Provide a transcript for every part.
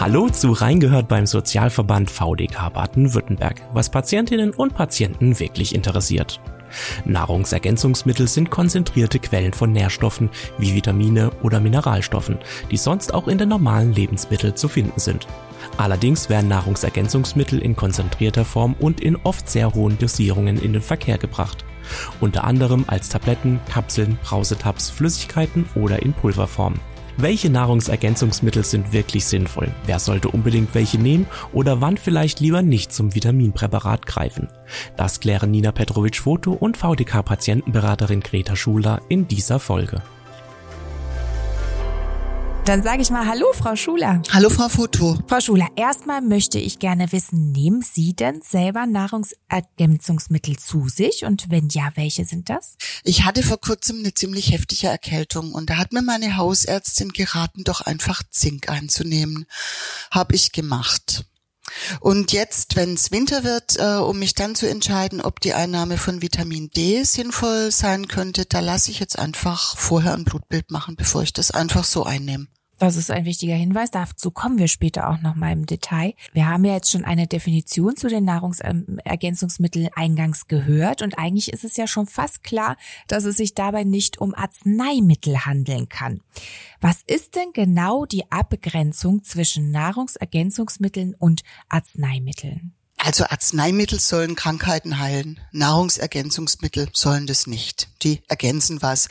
Hallo zu Reingehört beim Sozialverband VDK Baden-Württemberg, was Patientinnen und Patienten wirklich interessiert. Nahrungsergänzungsmittel sind konzentrierte Quellen von Nährstoffen wie Vitamine oder Mineralstoffen, die sonst auch in den normalen Lebensmitteln zu finden sind. Allerdings werden Nahrungsergänzungsmittel in konzentrierter Form und in oft sehr hohen Dosierungen in den Verkehr gebracht. Unter anderem als Tabletten, Kapseln, Brausetabs, Flüssigkeiten oder in Pulverform. Welche Nahrungsergänzungsmittel sind wirklich sinnvoll? Wer sollte unbedingt welche nehmen oder wann vielleicht lieber nicht zum Vitaminpräparat greifen? Das klären Nina Petrovic-Foto und VDK-Patientenberaterin Greta Schuler in dieser Folge. Dann sage ich mal Hallo, Frau Schuler. Hallo, Frau Foto. Frau Schuler, erstmal möchte ich gerne wissen, nehmen Sie denn selber Nahrungsergänzungsmittel zu sich? Und wenn ja, welche sind das? Ich hatte vor kurzem eine ziemlich heftige Erkältung und da hat mir meine Hausärztin geraten, doch einfach Zink einzunehmen. Hab ich gemacht. Und jetzt, wenn es Winter wird, äh, um mich dann zu entscheiden, ob die Einnahme von Vitamin D sinnvoll sein könnte, da lasse ich jetzt einfach vorher ein Blutbild machen, bevor ich das einfach so einnehme. Das ist ein wichtiger Hinweis. Dazu kommen wir später auch noch mal im Detail. Wir haben ja jetzt schon eine Definition zu den Nahrungsergänzungsmitteln eingangs gehört und eigentlich ist es ja schon fast klar, dass es sich dabei nicht um Arzneimittel handeln kann. Was ist denn genau die Abgrenzung zwischen Nahrungsergänzungsmitteln und Arzneimitteln? Also Arzneimittel sollen Krankheiten heilen, Nahrungsergänzungsmittel sollen das nicht. Die ergänzen was.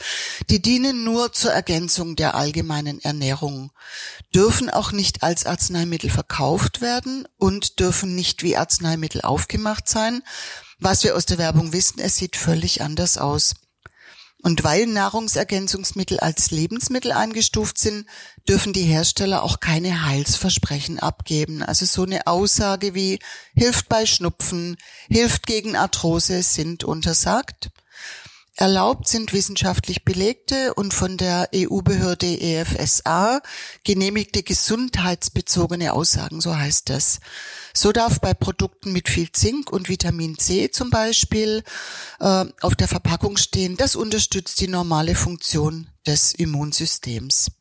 Die dienen nur zur Ergänzung der allgemeinen Ernährung, dürfen auch nicht als Arzneimittel verkauft werden und dürfen nicht wie Arzneimittel aufgemacht sein. Was wir aus der Werbung wissen, es sieht völlig anders aus. Und weil Nahrungsergänzungsmittel als Lebensmittel eingestuft sind, dürfen die Hersteller auch keine Heilsversprechen abgeben. Also so eine Aussage wie hilft bei Schnupfen, hilft gegen Arthrose sind untersagt. Erlaubt sind wissenschaftlich belegte und von der EU-Behörde EFSA genehmigte gesundheitsbezogene Aussagen, so heißt es. So darf bei Produkten mit viel Zink und Vitamin C zum Beispiel äh, auf der Verpackung stehen, das unterstützt die normale Funktion des Immunsystems.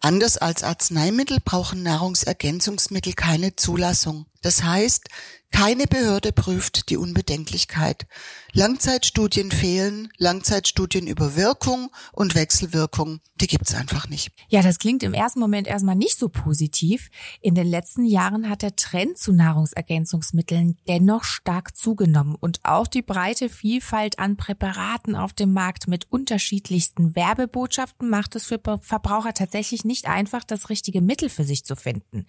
Anders als Arzneimittel brauchen Nahrungsergänzungsmittel keine Zulassung. Das heißt, keine Behörde prüft die Unbedenklichkeit. Langzeitstudien fehlen, Langzeitstudien über Wirkung und Wechselwirkung, die gibt's einfach nicht. Ja, das klingt im ersten Moment erstmal nicht so positiv. In den letzten Jahren hat der Trend zu Nahrungsergänzungsmitteln dennoch stark zugenommen und auch die breite Vielfalt an Präparaten auf dem Markt mit unterschiedlichsten Werbebotschaften macht es für Verbraucher tatsächlich nicht einfach, das richtige Mittel für sich zu finden.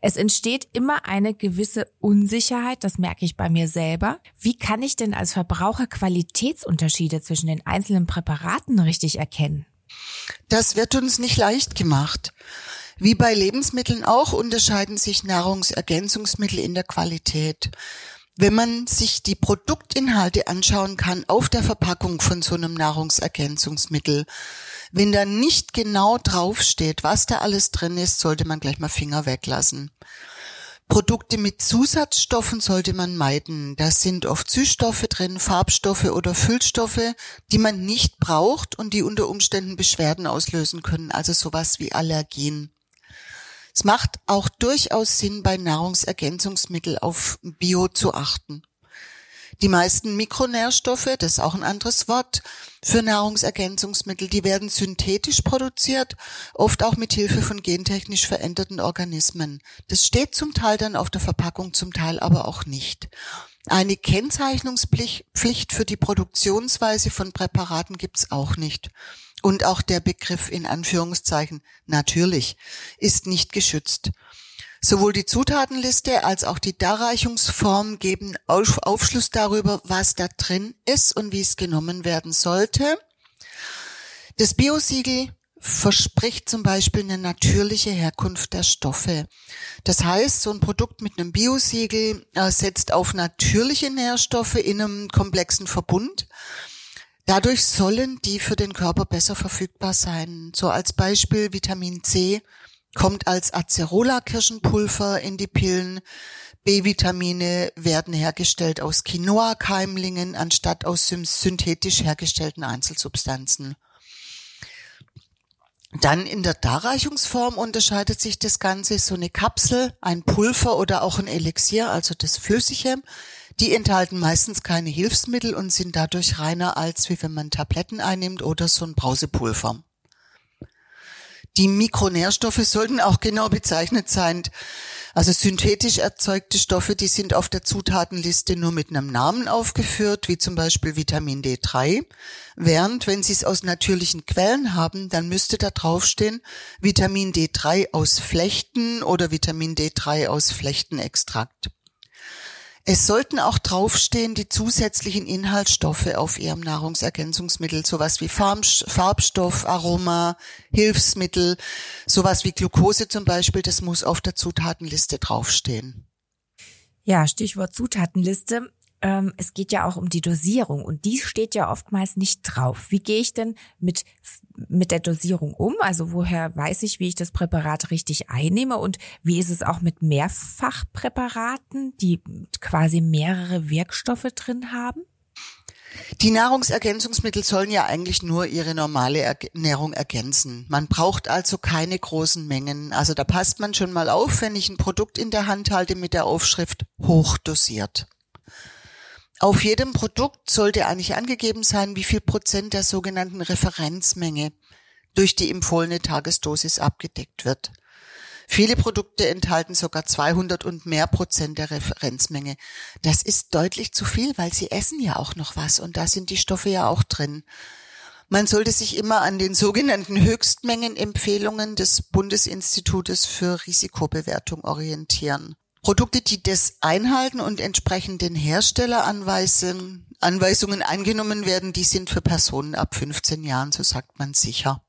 Es entsteht immer eine gewisse Unsicherheit, das merke ich bei mir selber. Wie kann ich denn als Verbraucher Verbraucher Qualitätsunterschiede zwischen den einzelnen Präparaten richtig erkennen? Das wird uns nicht leicht gemacht. Wie bei Lebensmitteln auch unterscheiden sich Nahrungsergänzungsmittel in der Qualität. Wenn man sich die Produktinhalte anschauen kann auf der Verpackung von so einem Nahrungsergänzungsmittel, wenn da nicht genau draufsteht, was da alles drin ist, sollte man gleich mal Finger weglassen. Produkte mit Zusatzstoffen sollte man meiden. Da sind oft Süßstoffe drin, Farbstoffe oder Füllstoffe, die man nicht braucht und die unter Umständen Beschwerden auslösen können, also sowas wie Allergien. Es macht auch durchaus Sinn, bei Nahrungsergänzungsmitteln auf Bio zu achten. Die meisten Mikronährstoffe, das ist auch ein anderes Wort für Nahrungsergänzungsmittel, die werden synthetisch produziert, oft auch mit Hilfe von gentechnisch veränderten Organismen. Das steht zum Teil dann auf der Verpackung, zum Teil aber auch nicht. Eine Kennzeichnungspflicht für die Produktionsweise von Präparaten gibt's auch nicht. Und auch der Begriff in Anführungszeichen natürlich ist nicht geschützt. Sowohl die Zutatenliste als auch die Darreichungsform geben Aufschluss darüber, was da drin ist und wie es genommen werden sollte. Das Biosiegel verspricht zum Beispiel eine natürliche Herkunft der Stoffe. Das heißt, so ein Produkt mit einem Biosiegel äh, setzt auf natürliche Nährstoffe in einem komplexen Verbund. Dadurch sollen die für den Körper besser verfügbar sein. So als Beispiel Vitamin C kommt als Acerola-Kirschenpulver in die Pillen. B-Vitamine werden hergestellt aus Quinoa-Keimlingen anstatt aus synthetisch hergestellten Einzelsubstanzen. Dann in der Darreichungsform unterscheidet sich das Ganze. So eine Kapsel, ein Pulver oder auch ein Elixier, also das Flüssige, die enthalten meistens keine Hilfsmittel und sind dadurch reiner als wie wenn man Tabletten einnimmt oder so ein Brausepulver. Die Mikronährstoffe sollten auch genau bezeichnet sein. Also synthetisch erzeugte Stoffe, die sind auf der Zutatenliste nur mit einem Namen aufgeführt, wie zum Beispiel Vitamin D3. Während, wenn Sie es aus natürlichen Quellen haben, dann müsste da draufstehen Vitamin D3 aus Flechten oder Vitamin D3 aus Flechtenextrakt. Es sollten auch draufstehen die zusätzlichen Inhaltsstoffe auf Ihrem Nahrungsergänzungsmittel, sowas wie Farbstoff, Aroma, Hilfsmittel, sowas wie Glucose zum Beispiel, das muss auf der Zutatenliste draufstehen. Ja, Stichwort Zutatenliste ähm, es geht ja auch um die Dosierung und die steht ja oftmals nicht drauf. Wie gehe ich denn mit, mit der Dosierung um? Also woher weiß ich, wie ich das Präparat richtig einnehme und wie ist es auch mit Mehrfachpräparaten, die quasi mehrere Wirkstoffe drin haben? Die Nahrungsergänzungsmittel sollen ja eigentlich nur ihre normale Ernährung ergänzen. Man braucht also keine großen Mengen. Also da passt man schon mal auf, wenn ich ein Produkt in der Hand halte mit der Aufschrift hochdosiert. Auf jedem Produkt sollte eigentlich angegeben sein, wie viel Prozent der sogenannten Referenzmenge durch die empfohlene Tagesdosis abgedeckt wird. Viele Produkte enthalten sogar 200 und mehr Prozent der Referenzmenge. Das ist deutlich zu viel, weil sie essen ja auch noch was und da sind die Stoffe ja auch drin. Man sollte sich immer an den sogenannten Höchstmengenempfehlungen des Bundesinstitutes für Risikobewertung orientieren. Produkte, die das einhalten und entsprechend den Herstelleranweisungen Anweisungen eingenommen werden, die sind für Personen ab 15 Jahren, so sagt man sicher.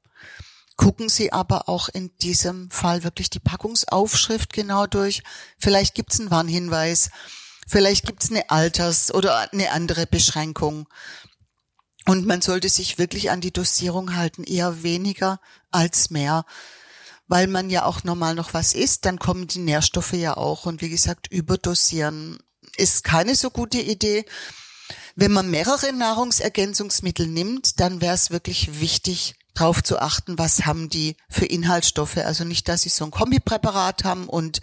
Gucken Sie aber auch in diesem Fall wirklich die Packungsaufschrift genau durch. Vielleicht gibt es einen Warnhinweis, vielleicht gibt es eine Alters- oder eine andere Beschränkung. Und man sollte sich wirklich an die Dosierung halten, eher weniger als mehr weil man ja auch normal noch was isst, dann kommen die Nährstoffe ja auch. Und wie gesagt, überdosieren ist keine so gute Idee. Wenn man mehrere Nahrungsergänzungsmittel nimmt, dann wäre es wirklich wichtig, darauf zu achten, was haben die für Inhaltsstoffe. Also nicht, dass sie so ein Kombipräparat haben und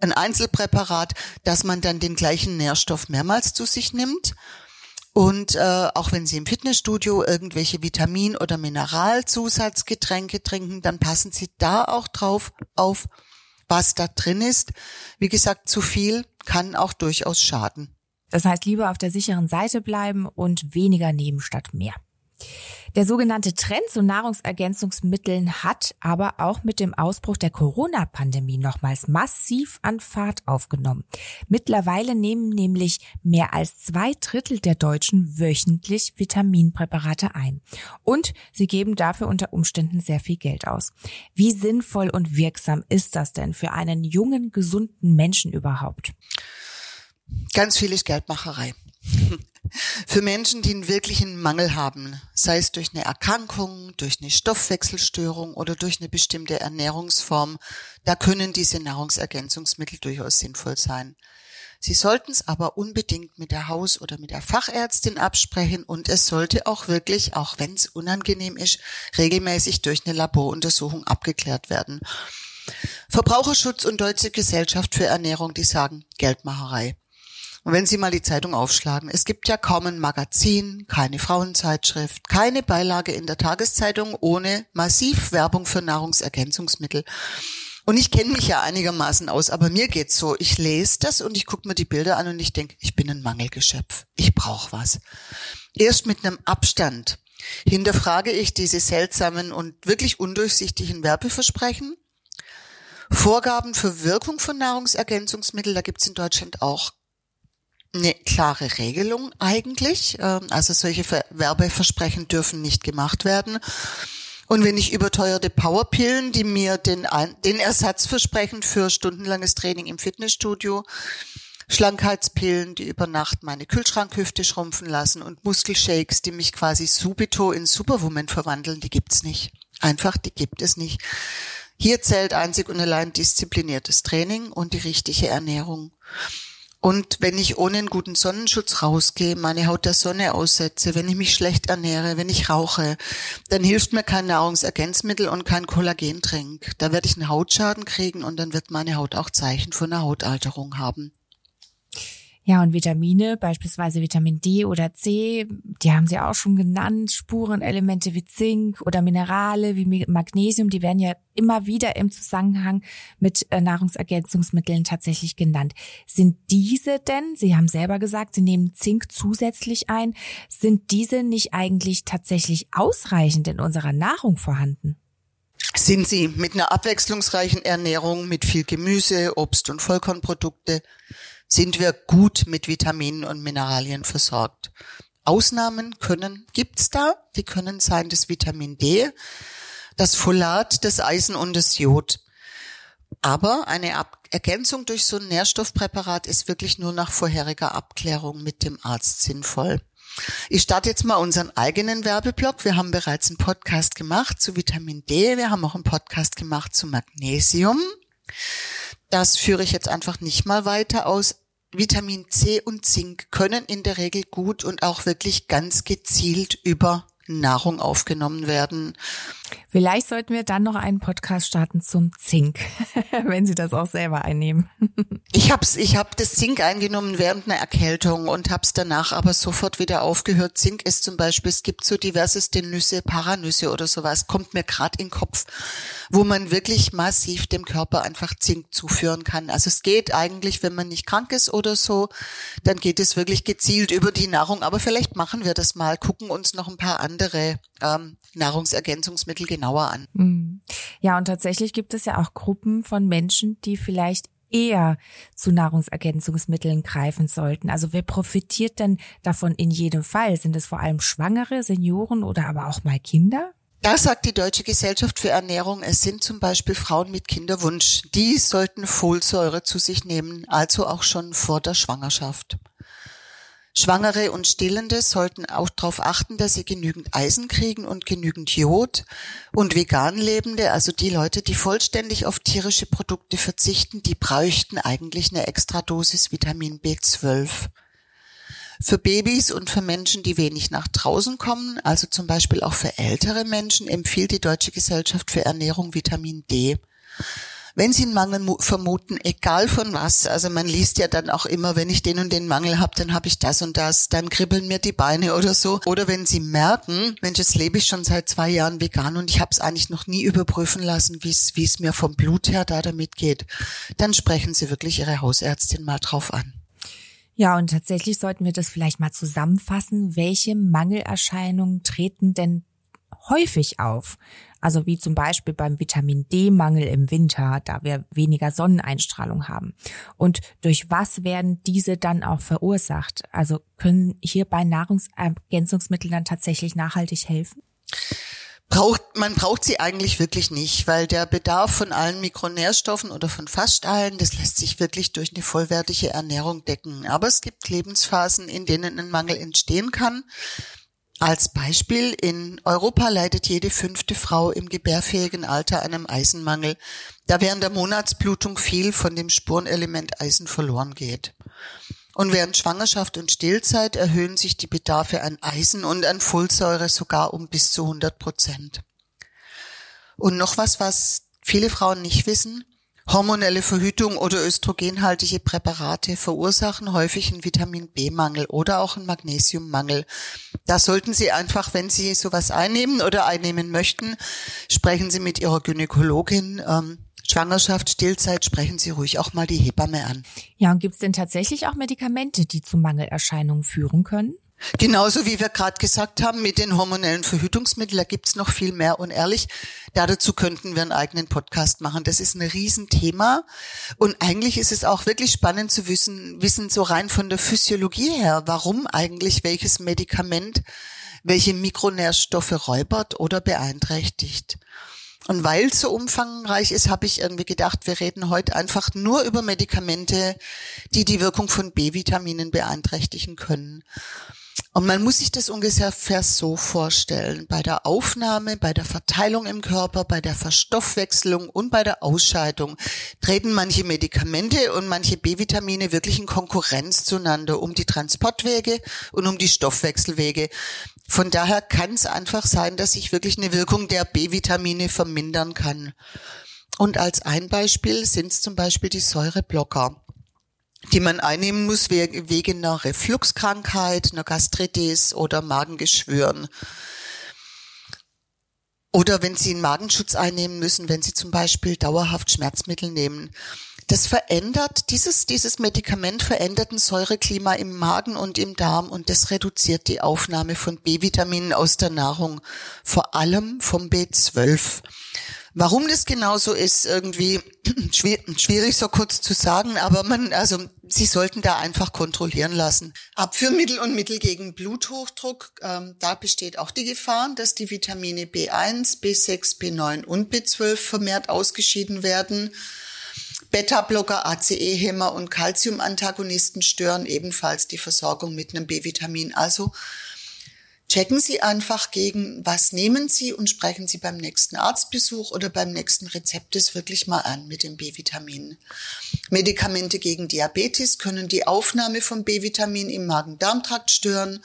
ein Einzelpräparat, dass man dann den gleichen Nährstoff mehrmals zu sich nimmt und äh, auch wenn Sie im Fitnessstudio irgendwelche Vitamin- oder Mineralzusatzgetränke trinken, dann passen Sie da auch drauf auf, was da drin ist. Wie gesagt, zu viel kann auch durchaus schaden. Das heißt, lieber auf der sicheren Seite bleiben und weniger nehmen statt mehr. Der sogenannte Trend zu Nahrungsergänzungsmitteln hat aber auch mit dem Ausbruch der Corona-Pandemie nochmals massiv an Fahrt aufgenommen. Mittlerweile nehmen nämlich mehr als zwei Drittel der Deutschen wöchentlich Vitaminpräparate ein. Und sie geben dafür unter Umständen sehr viel Geld aus. Wie sinnvoll und wirksam ist das denn für einen jungen, gesunden Menschen überhaupt? Ganz viel ist Geldmacherei. Für Menschen, die einen wirklichen Mangel haben, sei es durch eine Erkrankung, durch eine Stoffwechselstörung oder durch eine bestimmte Ernährungsform, da können diese Nahrungsergänzungsmittel durchaus sinnvoll sein. Sie sollten es aber unbedingt mit der Haus- oder mit der Fachärztin absprechen und es sollte auch wirklich, auch wenn es unangenehm ist, regelmäßig durch eine Laboruntersuchung abgeklärt werden. Verbraucherschutz und Deutsche Gesellschaft für Ernährung, die sagen Geldmacherei. Und wenn Sie mal die Zeitung aufschlagen, es gibt ja kaum ein Magazin, keine Frauenzeitschrift, keine Beilage in der Tageszeitung ohne massiv Werbung für Nahrungsergänzungsmittel. Und ich kenne mich ja einigermaßen aus, aber mir geht's so, ich lese das und ich gucke mir die Bilder an und ich denke, ich bin ein Mangelgeschöpf. Ich brauche was. Erst mit einem Abstand hinterfrage ich diese seltsamen und wirklich undurchsichtigen Werbeversprechen. Vorgaben für Wirkung von Nahrungsergänzungsmitteln, da gibt's in Deutschland auch eine klare Regelung eigentlich. Ähm, also solche Werbeversprechen dürfen nicht gemacht werden. Und wenn ich überteuerte Powerpillen, die mir den, den Ersatz versprechen für stundenlanges Training im Fitnessstudio, Schlankheitspillen, die über Nacht meine Kühlschrankhüfte schrumpfen lassen und Muskelshakes, die mich quasi subito in Superwoman verwandeln, die gibt's nicht. Einfach, die gibt es nicht. Hier zählt einzig und allein diszipliniertes Training und die richtige Ernährung. Und wenn ich ohne einen guten Sonnenschutz rausgehe, meine Haut der Sonne aussetze, wenn ich mich schlecht ernähre, wenn ich rauche, dann hilft mir kein Nahrungsergänzmittel und kein Kollagentrink. Da werde ich einen Hautschaden kriegen und dann wird meine Haut auch Zeichen von einer Hautalterung haben. Ja, und Vitamine, beispielsweise Vitamin D oder C, die haben Sie auch schon genannt, Spurenelemente wie Zink oder Minerale wie Magnesium, die werden ja immer wieder im Zusammenhang mit äh, Nahrungsergänzungsmitteln tatsächlich genannt. Sind diese denn, Sie haben selber gesagt, Sie nehmen Zink zusätzlich ein, sind diese nicht eigentlich tatsächlich ausreichend in unserer Nahrung vorhanden? Sind sie mit einer abwechslungsreichen Ernährung, mit viel Gemüse, Obst und Vollkornprodukte, sind wir gut mit Vitaminen und Mineralien versorgt. Ausnahmen können, gibt's da, die können sein das Vitamin D, das Folat, das Eisen und das Jod. Aber eine Ab Ergänzung durch so ein Nährstoffpräparat ist wirklich nur nach vorheriger Abklärung mit dem Arzt sinnvoll. Ich starte jetzt mal unseren eigenen Werbeblock. Wir haben bereits einen Podcast gemacht zu Vitamin D. Wir haben auch einen Podcast gemacht zu Magnesium. Das führe ich jetzt einfach nicht mal weiter aus. Vitamin C und Zink können in der Regel gut und auch wirklich ganz gezielt über Nahrung aufgenommen werden. Vielleicht sollten wir dann noch einen Podcast starten zum Zink, wenn Sie das auch selber einnehmen. ich habe ich hab das Zink eingenommen während einer Erkältung und habe es danach aber sofort wieder aufgehört. Zink ist zum Beispiel, es gibt so diverseste Nüsse, Paranüsse oder sowas, kommt mir gerade in den Kopf, wo man wirklich massiv dem Körper einfach Zink zuführen kann. Also es geht eigentlich, wenn man nicht krank ist oder so, dann geht es wirklich gezielt über die Nahrung. Aber vielleicht machen wir das mal, gucken uns noch ein paar andere ähm, Nahrungsergänzungsmittel genauer an. Mhm. Ja, und tatsächlich gibt es ja auch Gruppen von Menschen, die vielleicht eher zu Nahrungsergänzungsmitteln greifen sollten. Also wer profitiert denn davon in jedem Fall? Sind es vor allem Schwangere, Senioren oder aber auch mal Kinder? Da sagt die Deutsche Gesellschaft für Ernährung, es sind zum Beispiel Frauen mit Kinderwunsch. Die sollten Folsäure zu sich nehmen, also auch schon vor der Schwangerschaft. Schwangere und Stillende sollten auch darauf achten, dass sie genügend Eisen kriegen und genügend Jod. Und vegan Lebende, also die Leute, die vollständig auf tierische Produkte verzichten, die bräuchten eigentlich eine Extradosis Vitamin B12. Für Babys und für Menschen, die wenig nach draußen kommen, also zum Beispiel auch für ältere Menschen, empfiehlt die Deutsche Gesellschaft für Ernährung Vitamin D. Wenn Sie einen Mangel vermuten, egal von was, also man liest ja dann auch immer, wenn ich den und den Mangel habe, dann habe ich das und das, dann kribbeln mir die Beine oder so. Oder wenn Sie merken, Mensch, jetzt lebe ich schon seit zwei Jahren vegan und ich habe es eigentlich noch nie überprüfen lassen, wie es mir vom Blut her da damit geht, dann sprechen Sie wirklich Ihre Hausärztin mal drauf an. Ja, und tatsächlich sollten wir das vielleicht mal zusammenfassen. Welche Mangelerscheinungen treten denn häufig auf? Also wie zum Beispiel beim Vitamin D-Mangel im Winter, da wir weniger Sonneneinstrahlung haben. Und durch was werden diese dann auch verursacht? Also können hierbei Nahrungsergänzungsmittel dann tatsächlich nachhaltig helfen? Braucht, man braucht sie eigentlich wirklich nicht, weil der Bedarf von allen Mikronährstoffen oder von fast allen, das lässt sich wirklich durch eine vollwertige Ernährung decken. Aber es gibt Lebensphasen, in denen ein Mangel entstehen kann. Als Beispiel, in Europa leidet jede fünfte Frau im gebärfähigen Alter einem Eisenmangel, da während der Monatsblutung viel von dem Spurenelement Eisen verloren geht. Und während Schwangerschaft und Stillzeit erhöhen sich die Bedarfe an Eisen und an Folsäure sogar um bis zu 100 Prozent. Und noch was, was viele Frauen nicht wissen, Hormonelle Verhütung oder östrogenhaltige Präparate verursachen häufig einen Vitamin B-Mangel oder auch einen Magnesiummangel. Da sollten Sie einfach, wenn Sie sowas einnehmen oder einnehmen möchten, sprechen Sie mit Ihrer Gynäkologin. Ähm, Schwangerschaft, Stillzeit, sprechen Sie ruhig auch mal die Hebamme an. Ja, und gibt es denn tatsächlich auch Medikamente, die zu Mangelerscheinungen führen können? Genauso wie wir gerade gesagt haben, mit den hormonellen Verhütungsmitteln, da gibt's noch viel mehr. Und ehrlich, dazu könnten wir einen eigenen Podcast machen. Das ist ein Riesenthema. Und eigentlich ist es auch wirklich spannend zu wissen, wissen so rein von der Physiologie her, warum eigentlich welches Medikament welche Mikronährstoffe räubert oder beeinträchtigt. Und weil es so umfangreich ist, habe ich irgendwie gedacht, wir reden heute einfach nur über Medikamente, die die Wirkung von B-Vitaminen beeinträchtigen können. Und man muss sich das ungefähr so vorstellen. Bei der Aufnahme, bei der Verteilung im Körper, bei der Verstoffwechselung und bei der Ausscheidung treten manche Medikamente und manche B-Vitamine wirklich in Konkurrenz zueinander um die Transportwege und um die Stoffwechselwege. Von daher kann es einfach sein, dass sich wirklich eine Wirkung der B-Vitamine vermindern kann. Und als ein Beispiel sind es zum Beispiel die Säureblocker die man einnehmen muss wegen einer Refluxkrankheit, einer Gastritis oder Magengeschwüren. Oder wenn Sie einen Magenschutz einnehmen müssen, wenn Sie zum Beispiel dauerhaft Schmerzmittel nehmen. Das verändert, dieses, dieses Medikament verändert ein Säureklima im Magen und im Darm und das reduziert die Aufnahme von B-Vitaminen aus der Nahrung, vor allem vom B12. Warum das genauso ist, irgendwie schwierig so kurz zu sagen, aber man, also Sie sollten da einfach kontrollieren lassen. Abführmittel und Mittel gegen Bluthochdruck, ähm, da besteht auch die Gefahr, dass die Vitamine B1, B6, B9 und B12 vermehrt ausgeschieden werden. Beta-Blocker, ACE-Hämmer und Calcium-Antagonisten stören ebenfalls die Versorgung mit einem B-Vitamin. Also checken Sie einfach gegen, was nehmen Sie und sprechen Sie beim nächsten Arztbesuch oder beim nächsten Rezept es wirklich mal an mit dem B-Vitamin. Medikamente gegen Diabetes können die Aufnahme von B-Vitamin im Magen-Darm-Trakt stören.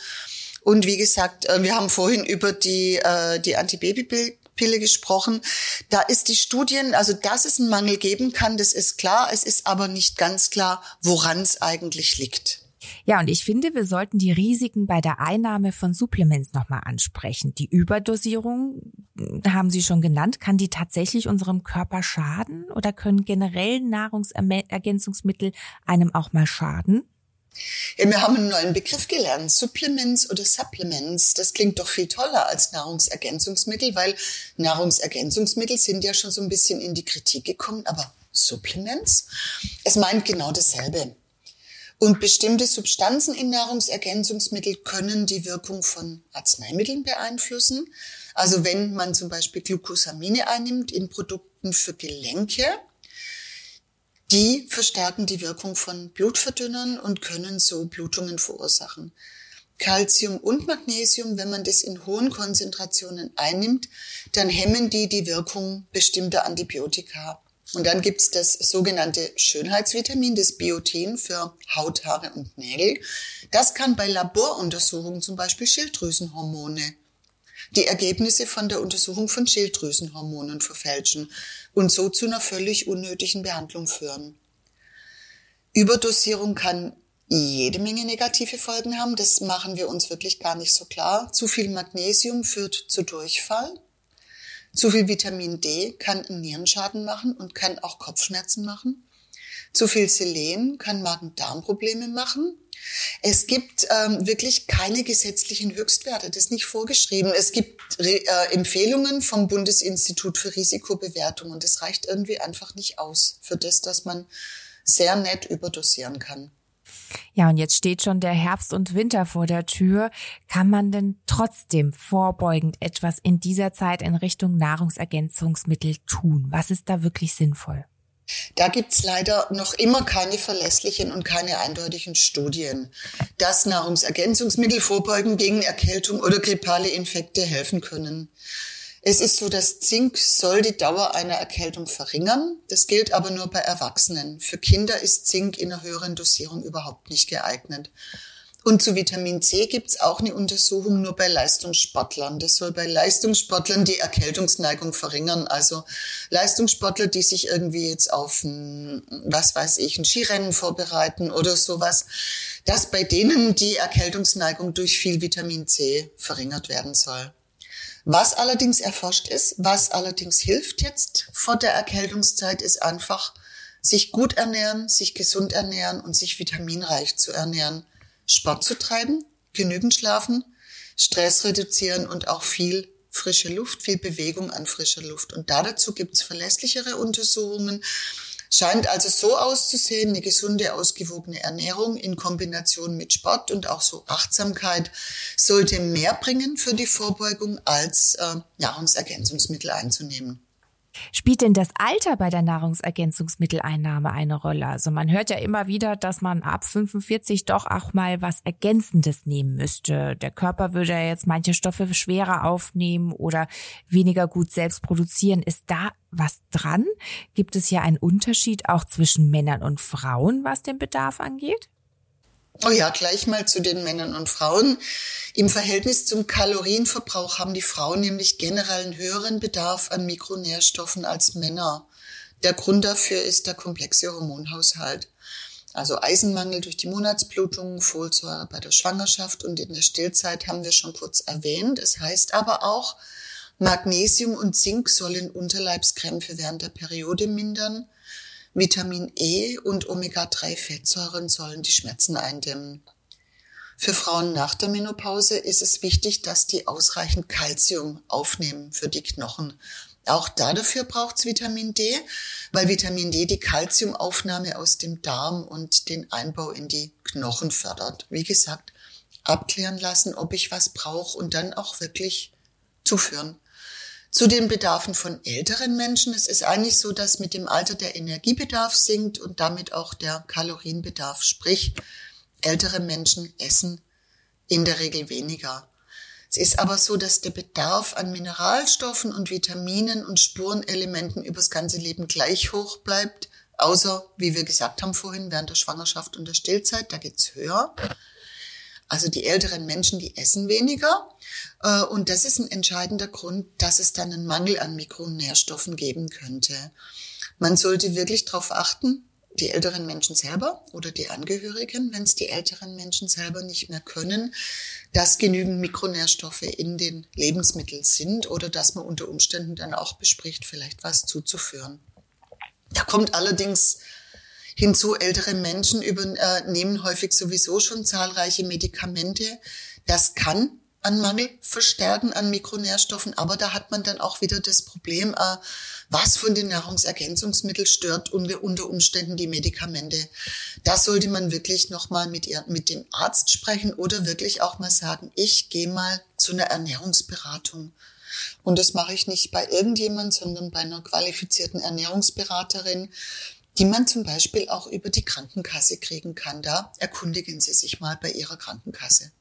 Und wie gesagt, äh, wir haben vorhin über die, äh, die Antibabypille gesprochen. Da ist die Studien, also dass es einen Mangel geben kann, das ist klar. Es ist aber nicht ganz klar, woran es eigentlich liegt. Ja, und ich finde, wir sollten die Risiken bei der Einnahme von Supplements nochmal ansprechen. Die Überdosierung, hm, haben Sie schon genannt, kann die tatsächlich unserem Körper schaden oder können generell Nahrungsergänzungsmittel einem auch mal schaden? Ja, wir haben einen neuen Begriff gelernt, Supplements oder Supplements. Das klingt doch viel toller als Nahrungsergänzungsmittel, weil Nahrungsergänzungsmittel sind ja schon so ein bisschen in die Kritik gekommen, aber Supplements? Es meint genau dasselbe. Und bestimmte Substanzen in Nahrungsergänzungsmittel können die Wirkung von Arzneimitteln beeinflussen. Also wenn man zum Beispiel Glucosamine einnimmt in Produkten für Gelenke, die verstärken die Wirkung von Blutverdünnern und können so Blutungen verursachen. Calcium und Magnesium, wenn man das in hohen Konzentrationen einnimmt, dann hemmen die die Wirkung bestimmter Antibiotika. Und dann gibt's das sogenannte Schönheitsvitamin, das Biotin für Haut, Haare und Nägel. Das kann bei Laboruntersuchungen zum Beispiel Schilddrüsenhormone die Ergebnisse von der Untersuchung von Schilddrüsenhormonen verfälschen und so zu einer völlig unnötigen Behandlung führen. Überdosierung kann jede Menge negative Folgen haben. Das machen wir uns wirklich gar nicht so klar. Zu viel Magnesium führt zu Durchfall. Zu viel Vitamin D kann einen Nierenschaden machen und kann auch Kopfschmerzen machen. Zu viel Selen kann Magen-Darm-Probleme machen. Es gibt ähm, wirklich keine gesetzlichen Höchstwerte, das ist nicht vorgeschrieben. Es gibt Re äh, Empfehlungen vom Bundesinstitut für Risikobewertung und das reicht irgendwie einfach nicht aus für das, dass man sehr nett überdosieren kann. Ja, und jetzt steht schon der Herbst und Winter vor der Tür. Kann man denn trotzdem vorbeugend etwas in dieser Zeit in Richtung Nahrungsergänzungsmittel tun? Was ist da wirklich sinnvoll? Da gibt's leider noch immer keine verlässlichen und keine eindeutigen Studien, dass Nahrungsergänzungsmittel vorbeugen gegen Erkältung oder grippale Infekte helfen können. Es ist so, dass Zink soll die Dauer einer Erkältung verringern. Das gilt aber nur bei Erwachsenen. Für Kinder ist Zink in einer höheren Dosierung überhaupt nicht geeignet. Und zu Vitamin C gibt's auch eine Untersuchung nur bei Leistungssportlern. Das soll bei Leistungssportlern die Erkältungsneigung verringern. Also Leistungssportler, die sich irgendwie jetzt auf ein, was weiß ich, ein Skirennen vorbereiten oder sowas, dass bei denen die Erkältungsneigung durch viel Vitamin C verringert werden soll. Was allerdings erforscht ist, was allerdings hilft jetzt vor der Erkältungszeit, ist einfach sich gut ernähren, sich gesund ernähren und sich vitaminreich zu ernähren. Sport zu treiben, genügend schlafen, Stress reduzieren und auch viel frische Luft, viel Bewegung an frischer Luft. Und da dazu gibt's verlässlichere Untersuchungen, Scheint also so auszusehen, eine gesunde, ausgewogene Ernährung in Kombination mit Sport und auch so Achtsamkeit sollte mehr bringen für die Vorbeugung, als äh, Nahrungsergänzungsmittel einzunehmen. Spielt denn das Alter bei der Nahrungsergänzungsmitteleinnahme eine Rolle? Also man hört ja immer wieder, dass man ab 45 doch auch mal was Ergänzendes nehmen müsste. Der Körper würde ja jetzt manche Stoffe schwerer aufnehmen oder weniger gut selbst produzieren. Ist da was dran? Gibt es hier einen Unterschied auch zwischen Männern und Frauen, was den Bedarf angeht? Oh ja, gleich mal zu den Männern und Frauen. Im Verhältnis zum Kalorienverbrauch haben die Frauen nämlich generell einen höheren Bedarf an Mikronährstoffen als Männer. Der Grund dafür ist der komplexe Hormonhaushalt. Also Eisenmangel durch die Monatsblutung, Folsäure bei der Schwangerschaft und in der Stillzeit haben wir schon kurz erwähnt. Es das heißt aber auch, Magnesium und Zink sollen Unterleibskrämpfe während der Periode mindern. Vitamin E und Omega-3-Fettsäuren sollen die Schmerzen eindämmen. Für Frauen nach der Menopause ist es wichtig, dass die ausreichend Kalzium aufnehmen für die Knochen. Auch dafür braucht es Vitamin D, weil Vitamin D die Kalziumaufnahme aus dem Darm und den Einbau in die Knochen fördert. Wie gesagt, abklären lassen, ob ich was brauche und dann auch wirklich zuführen. Zu den Bedarfen von älteren Menschen. Es ist eigentlich so, dass mit dem Alter der Energiebedarf sinkt und damit auch der Kalorienbedarf. Sprich, ältere Menschen essen in der Regel weniger. Es ist aber so, dass der Bedarf an Mineralstoffen und Vitaminen und Spurenelementen übers ganze Leben gleich hoch bleibt, außer, wie wir gesagt haben vorhin, während der Schwangerschaft und der Stillzeit, da geht's höher. Also die älteren Menschen, die essen weniger. Äh, und das ist ein entscheidender Grund, dass es dann einen Mangel an Mikronährstoffen geben könnte. Man sollte wirklich darauf achten, die älteren Menschen selber oder die Angehörigen, wenn es die älteren Menschen selber nicht mehr können, dass genügend Mikronährstoffe in den Lebensmitteln sind oder dass man unter Umständen dann auch bespricht, vielleicht was zuzuführen. Da kommt allerdings Hinzu, ältere Menschen übernehmen häufig sowieso schon zahlreiche Medikamente. Das kann an Mangel verstärken an Mikronährstoffen, aber da hat man dann auch wieder das Problem, äh, was von den Nahrungsergänzungsmitteln stört unter Umständen die Medikamente. Da sollte man wirklich nochmal mit, mit dem Arzt sprechen oder wirklich auch mal sagen, ich gehe mal zu einer Ernährungsberatung. Und das mache ich nicht bei irgendjemand, sondern bei einer qualifizierten Ernährungsberaterin, die man zum Beispiel auch über die Krankenkasse kriegen kann. Da erkundigen Sie sich mal bei Ihrer Krankenkasse.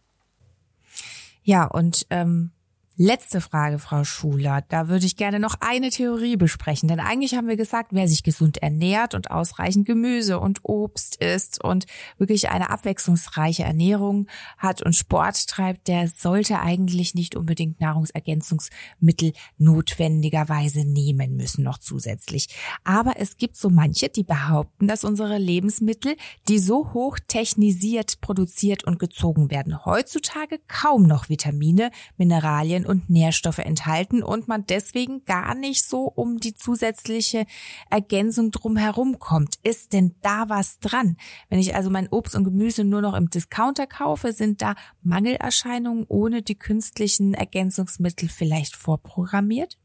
Ja, und ähm, Letzte Frage, Frau Schuler. Da würde ich gerne noch eine Theorie besprechen. Denn eigentlich haben wir gesagt, wer sich gesund ernährt und ausreichend Gemüse und Obst isst und wirklich eine abwechslungsreiche Ernährung hat und Sport treibt, der sollte eigentlich nicht unbedingt Nahrungsergänzungsmittel notwendigerweise nehmen müssen noch zusätzlich. Aber es gibt so manche, die behaupten, dass unsere Lebensmittel, die so hoch technisiert produziert und gezogen werden, heutzutage kaum noch Vitamine, Mineralien und Nährstoffe enthalten und man deswegen gar nicht so um die zusätzliche Ergänzung drumherum kommt. Ist denn da was dran? Wenn ich also mein Obst und Gemüse nur noch im Discounter kaufe, sind da Mangelerscheinungen ohne die künstlichen Ergänzungsmittel vielleicht vorprogrammiert?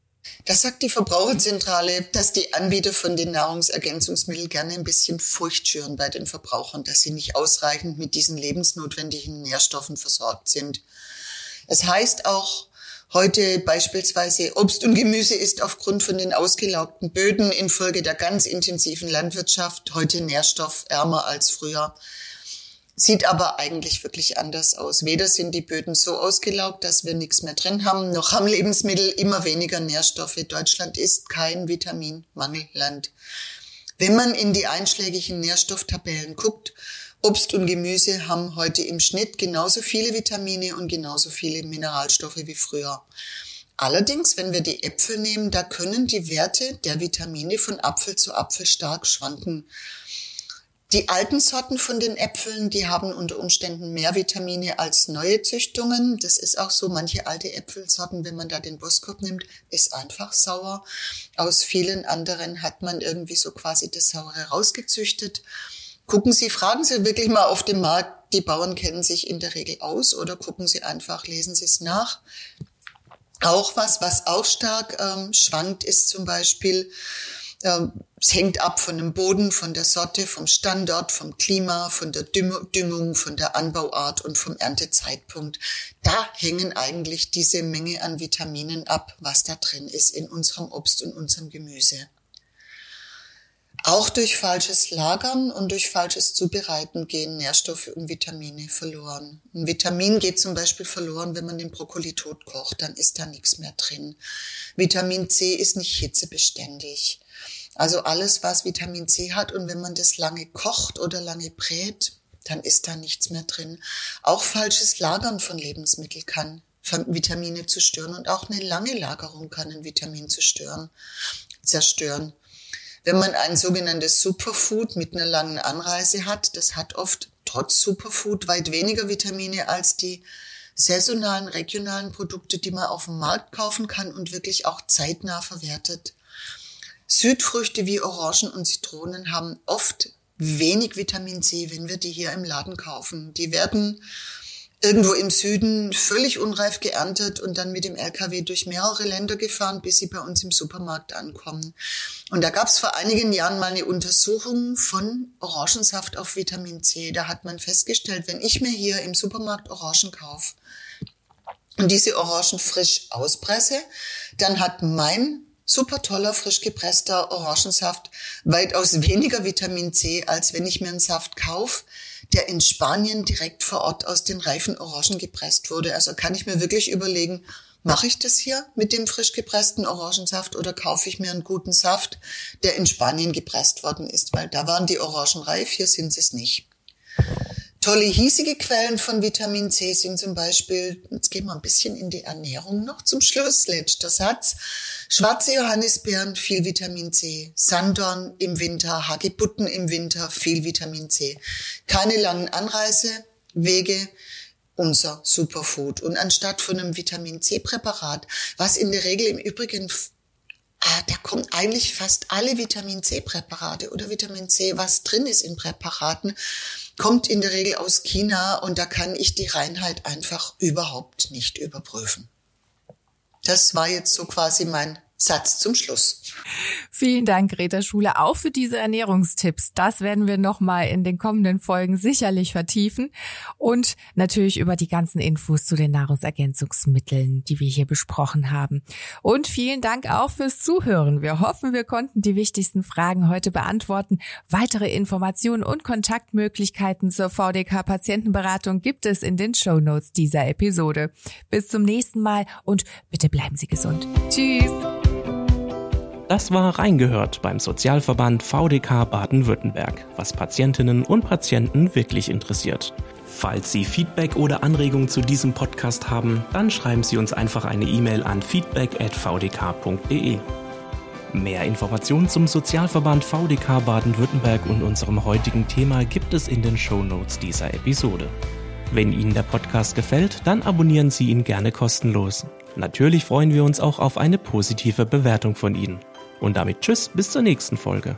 Das sagt die Verbraucherzentrale, dass die Anbieter von den Nahrungsergänzungsmitteln gerne ein bisschen Furcht schüren bei den Verbrauchern, dass sie nicht ausreichend mit diesen lebensnotwendigen Nährstoffen versorgt sind. Es heißt auch, Heute beispielsweise Obst und Gemüse ist aufgrund von den ausgelaugten Böden infolge der ganz intensiven Landwirtschaft heute nährstoffärmer als früher. Sieht aber eigentlich wirklich anders aus. Weder sind die Böden so ausgelaugt, dass wir nichts mehr drin haben, noch haben Lebensmittel immer weniger Nährstoffe. Deutschland ist kein Vitaminmangelland. Wenn man in die einschlägigen Nährstofftabellen guckt, Obst und Gemüse haben heute im Schnitt genauso viele Vitamine und genauso viele Mineralstoffe wie früher. Allerdings, wenn wir die Äpfel nehmen, da können die Werte der Vitamine von Apfel zu Apfel stark schwanken. Die alten Sorten von den Äpfeln, die haben unter Umständen mehr Vitamine als neue Züchtungen. Das ist auch so. Manche alte Äpfelsorten, wenn man da den Boskop nimmt, ist einfach sauer. Aus vielen anderen hat man irgendwie so quasi das Saure rausgezüchtet. Gucken Sie, fragen Sie wirklich mal auf dem Markt, die Bauern kennen sich in der Regel aus oder gucken Sie einfach, lesen Sie es nach. Auch was, was auch stark ähm, schwankt, ist zum Beispiel Ähm, es hängt ab von dem Boden, von der Sorte, vom Standort, vom Klima, von der Düngung, von der Anbauart und vom Erntezeitpunkt. Da hängen eigentlich diese Menge an Vitaminen ab, was da drin ist in unserem Obst und unserem Gemüse. Auch durch falsches Lagern und durch falsches Zubereiten gehen Nährstoffe und Vitamine verloren. Ein Vitamin geht zum Beispiel verloren, wenn man den Brokkoli tot kocht, dann ist da nichts mehr drin. Vitamin C ist nicht hitzebeständig. Also alles, was Vitamin C hat und wenn man das lange kocht oder lange brät, dann ist da nichts mehr drin. Auch falsches Lagern von Lebensmitteln kann Vitamine zerstören und auch eine lange Lagerung kann ein Vitamin zerstören. zerstören. Wenn man ein sogenanntes Superfood mit einer langen Anreise hat, das hat oft trotz Superfood weit weniger Vitamine als die saisonalen, regionalen Produkte, die man auf dem Markt kaufen kann und wirklich auch zeitnah verwertet. Südfrüchte wie Orangen und Zitronen haben oft wenig Vitamin C, wenn wir die hier im Laden kaufen. Die werden irgendwo im Süden völlig unreif geerntet und dann mit dem LKW durch mehrere Länder gefahren, bis sie bei uns im Supermarkt ankommen. Und da gab es vor einigen Jahren mal eine Untersuchung von Orangensaft auf Vitamin C. Da hat man festgestellt, wenn ich mir hier im Supermarkt Orangen kaufe und diese Orangen frisch auspresse, dann hat mein super toller, frisch gepresster Orangensaft weitaus weniger Vitamin C, als wenn ich mir einen Saft kaufe, der in Spanien direkt vor Ort aus den reifen Orangen gepresst wurde. Also kann ich mir wirklich überlegen, mache ich das hier mit dem frisch gepressten Orangensaft oder kaufe ich mir einen guten Saft, der in Spanien gepresst worden ist, weil da waren die Orangen reif, hier sind sie es nicht. Tolle hiesige Quellen von Vitamin C sind zum Beispiel, jetzt gehen wir ein bisschen in die Ernährung noch zum Schluss, letzter Satz. Schwarze Johannisbeeren, viel Vitamin C. Sanddorn im Winter, Hagebutten im Winter, viel Vitamin C. Keine langen Anreisewege, unser Superfood. Und anstatt von einem Vitamin C-Präparat, was in der Regel im Übrigen da kommen eigentlich fast alle Vitamin C-Präparate oder Vitamin C, was drin ist in Präparaten, kommt in der Regel aus China und da kann ich die Reinheit einfach überhaupt nicht überprüfen. Das war jetzt so quasi mein Satz zum Schluss. Vielen Dank, Greta Schule, auch für diese Ernährungstipps. Das werden wir nochmal in den kommenden Folgen sicherlich vertiefen. Und natürlich über die ganzen Infos zu den Nahrungsergänzungsmitteln, die wir hier besprochen haben. Und vielen Dank auch fürs Zuhören. Wir hoffen, wir konnten die wichtigsten Fragen heute beantworten. Weitere Informationen und Kontaktmöglichkeiten zur VDK-Patientenberatung gibt es in den Show Notes dieser Episode. Bis zum nächsten Mal und bitte bleiben Sie gesund. Tschüss! Das war Reingehört beim Sozialverband VDK Baden-Württemberg, was Patientinnen und Patienten wirklich interessiert. Falls Sie Feedback oder Anregungen zu diesem Podcast haben, dann schreiben Sie uns einfach eine E-Mail an feedback@vdk.de. Mehr Informationen zum Sozialverband VDK Baden-Württemberg und unserem heutigen Thema gibt es in den Show Notes dieser Episode. Wenn Ihnen der Podcast gefällt, dann abonnieren Sie ihn gerne kostenlos. Natürlich freuen wir uns auch auf eine positive Bewertung von Ihnen. Und damit tschüss, bis zur nächsten Folge.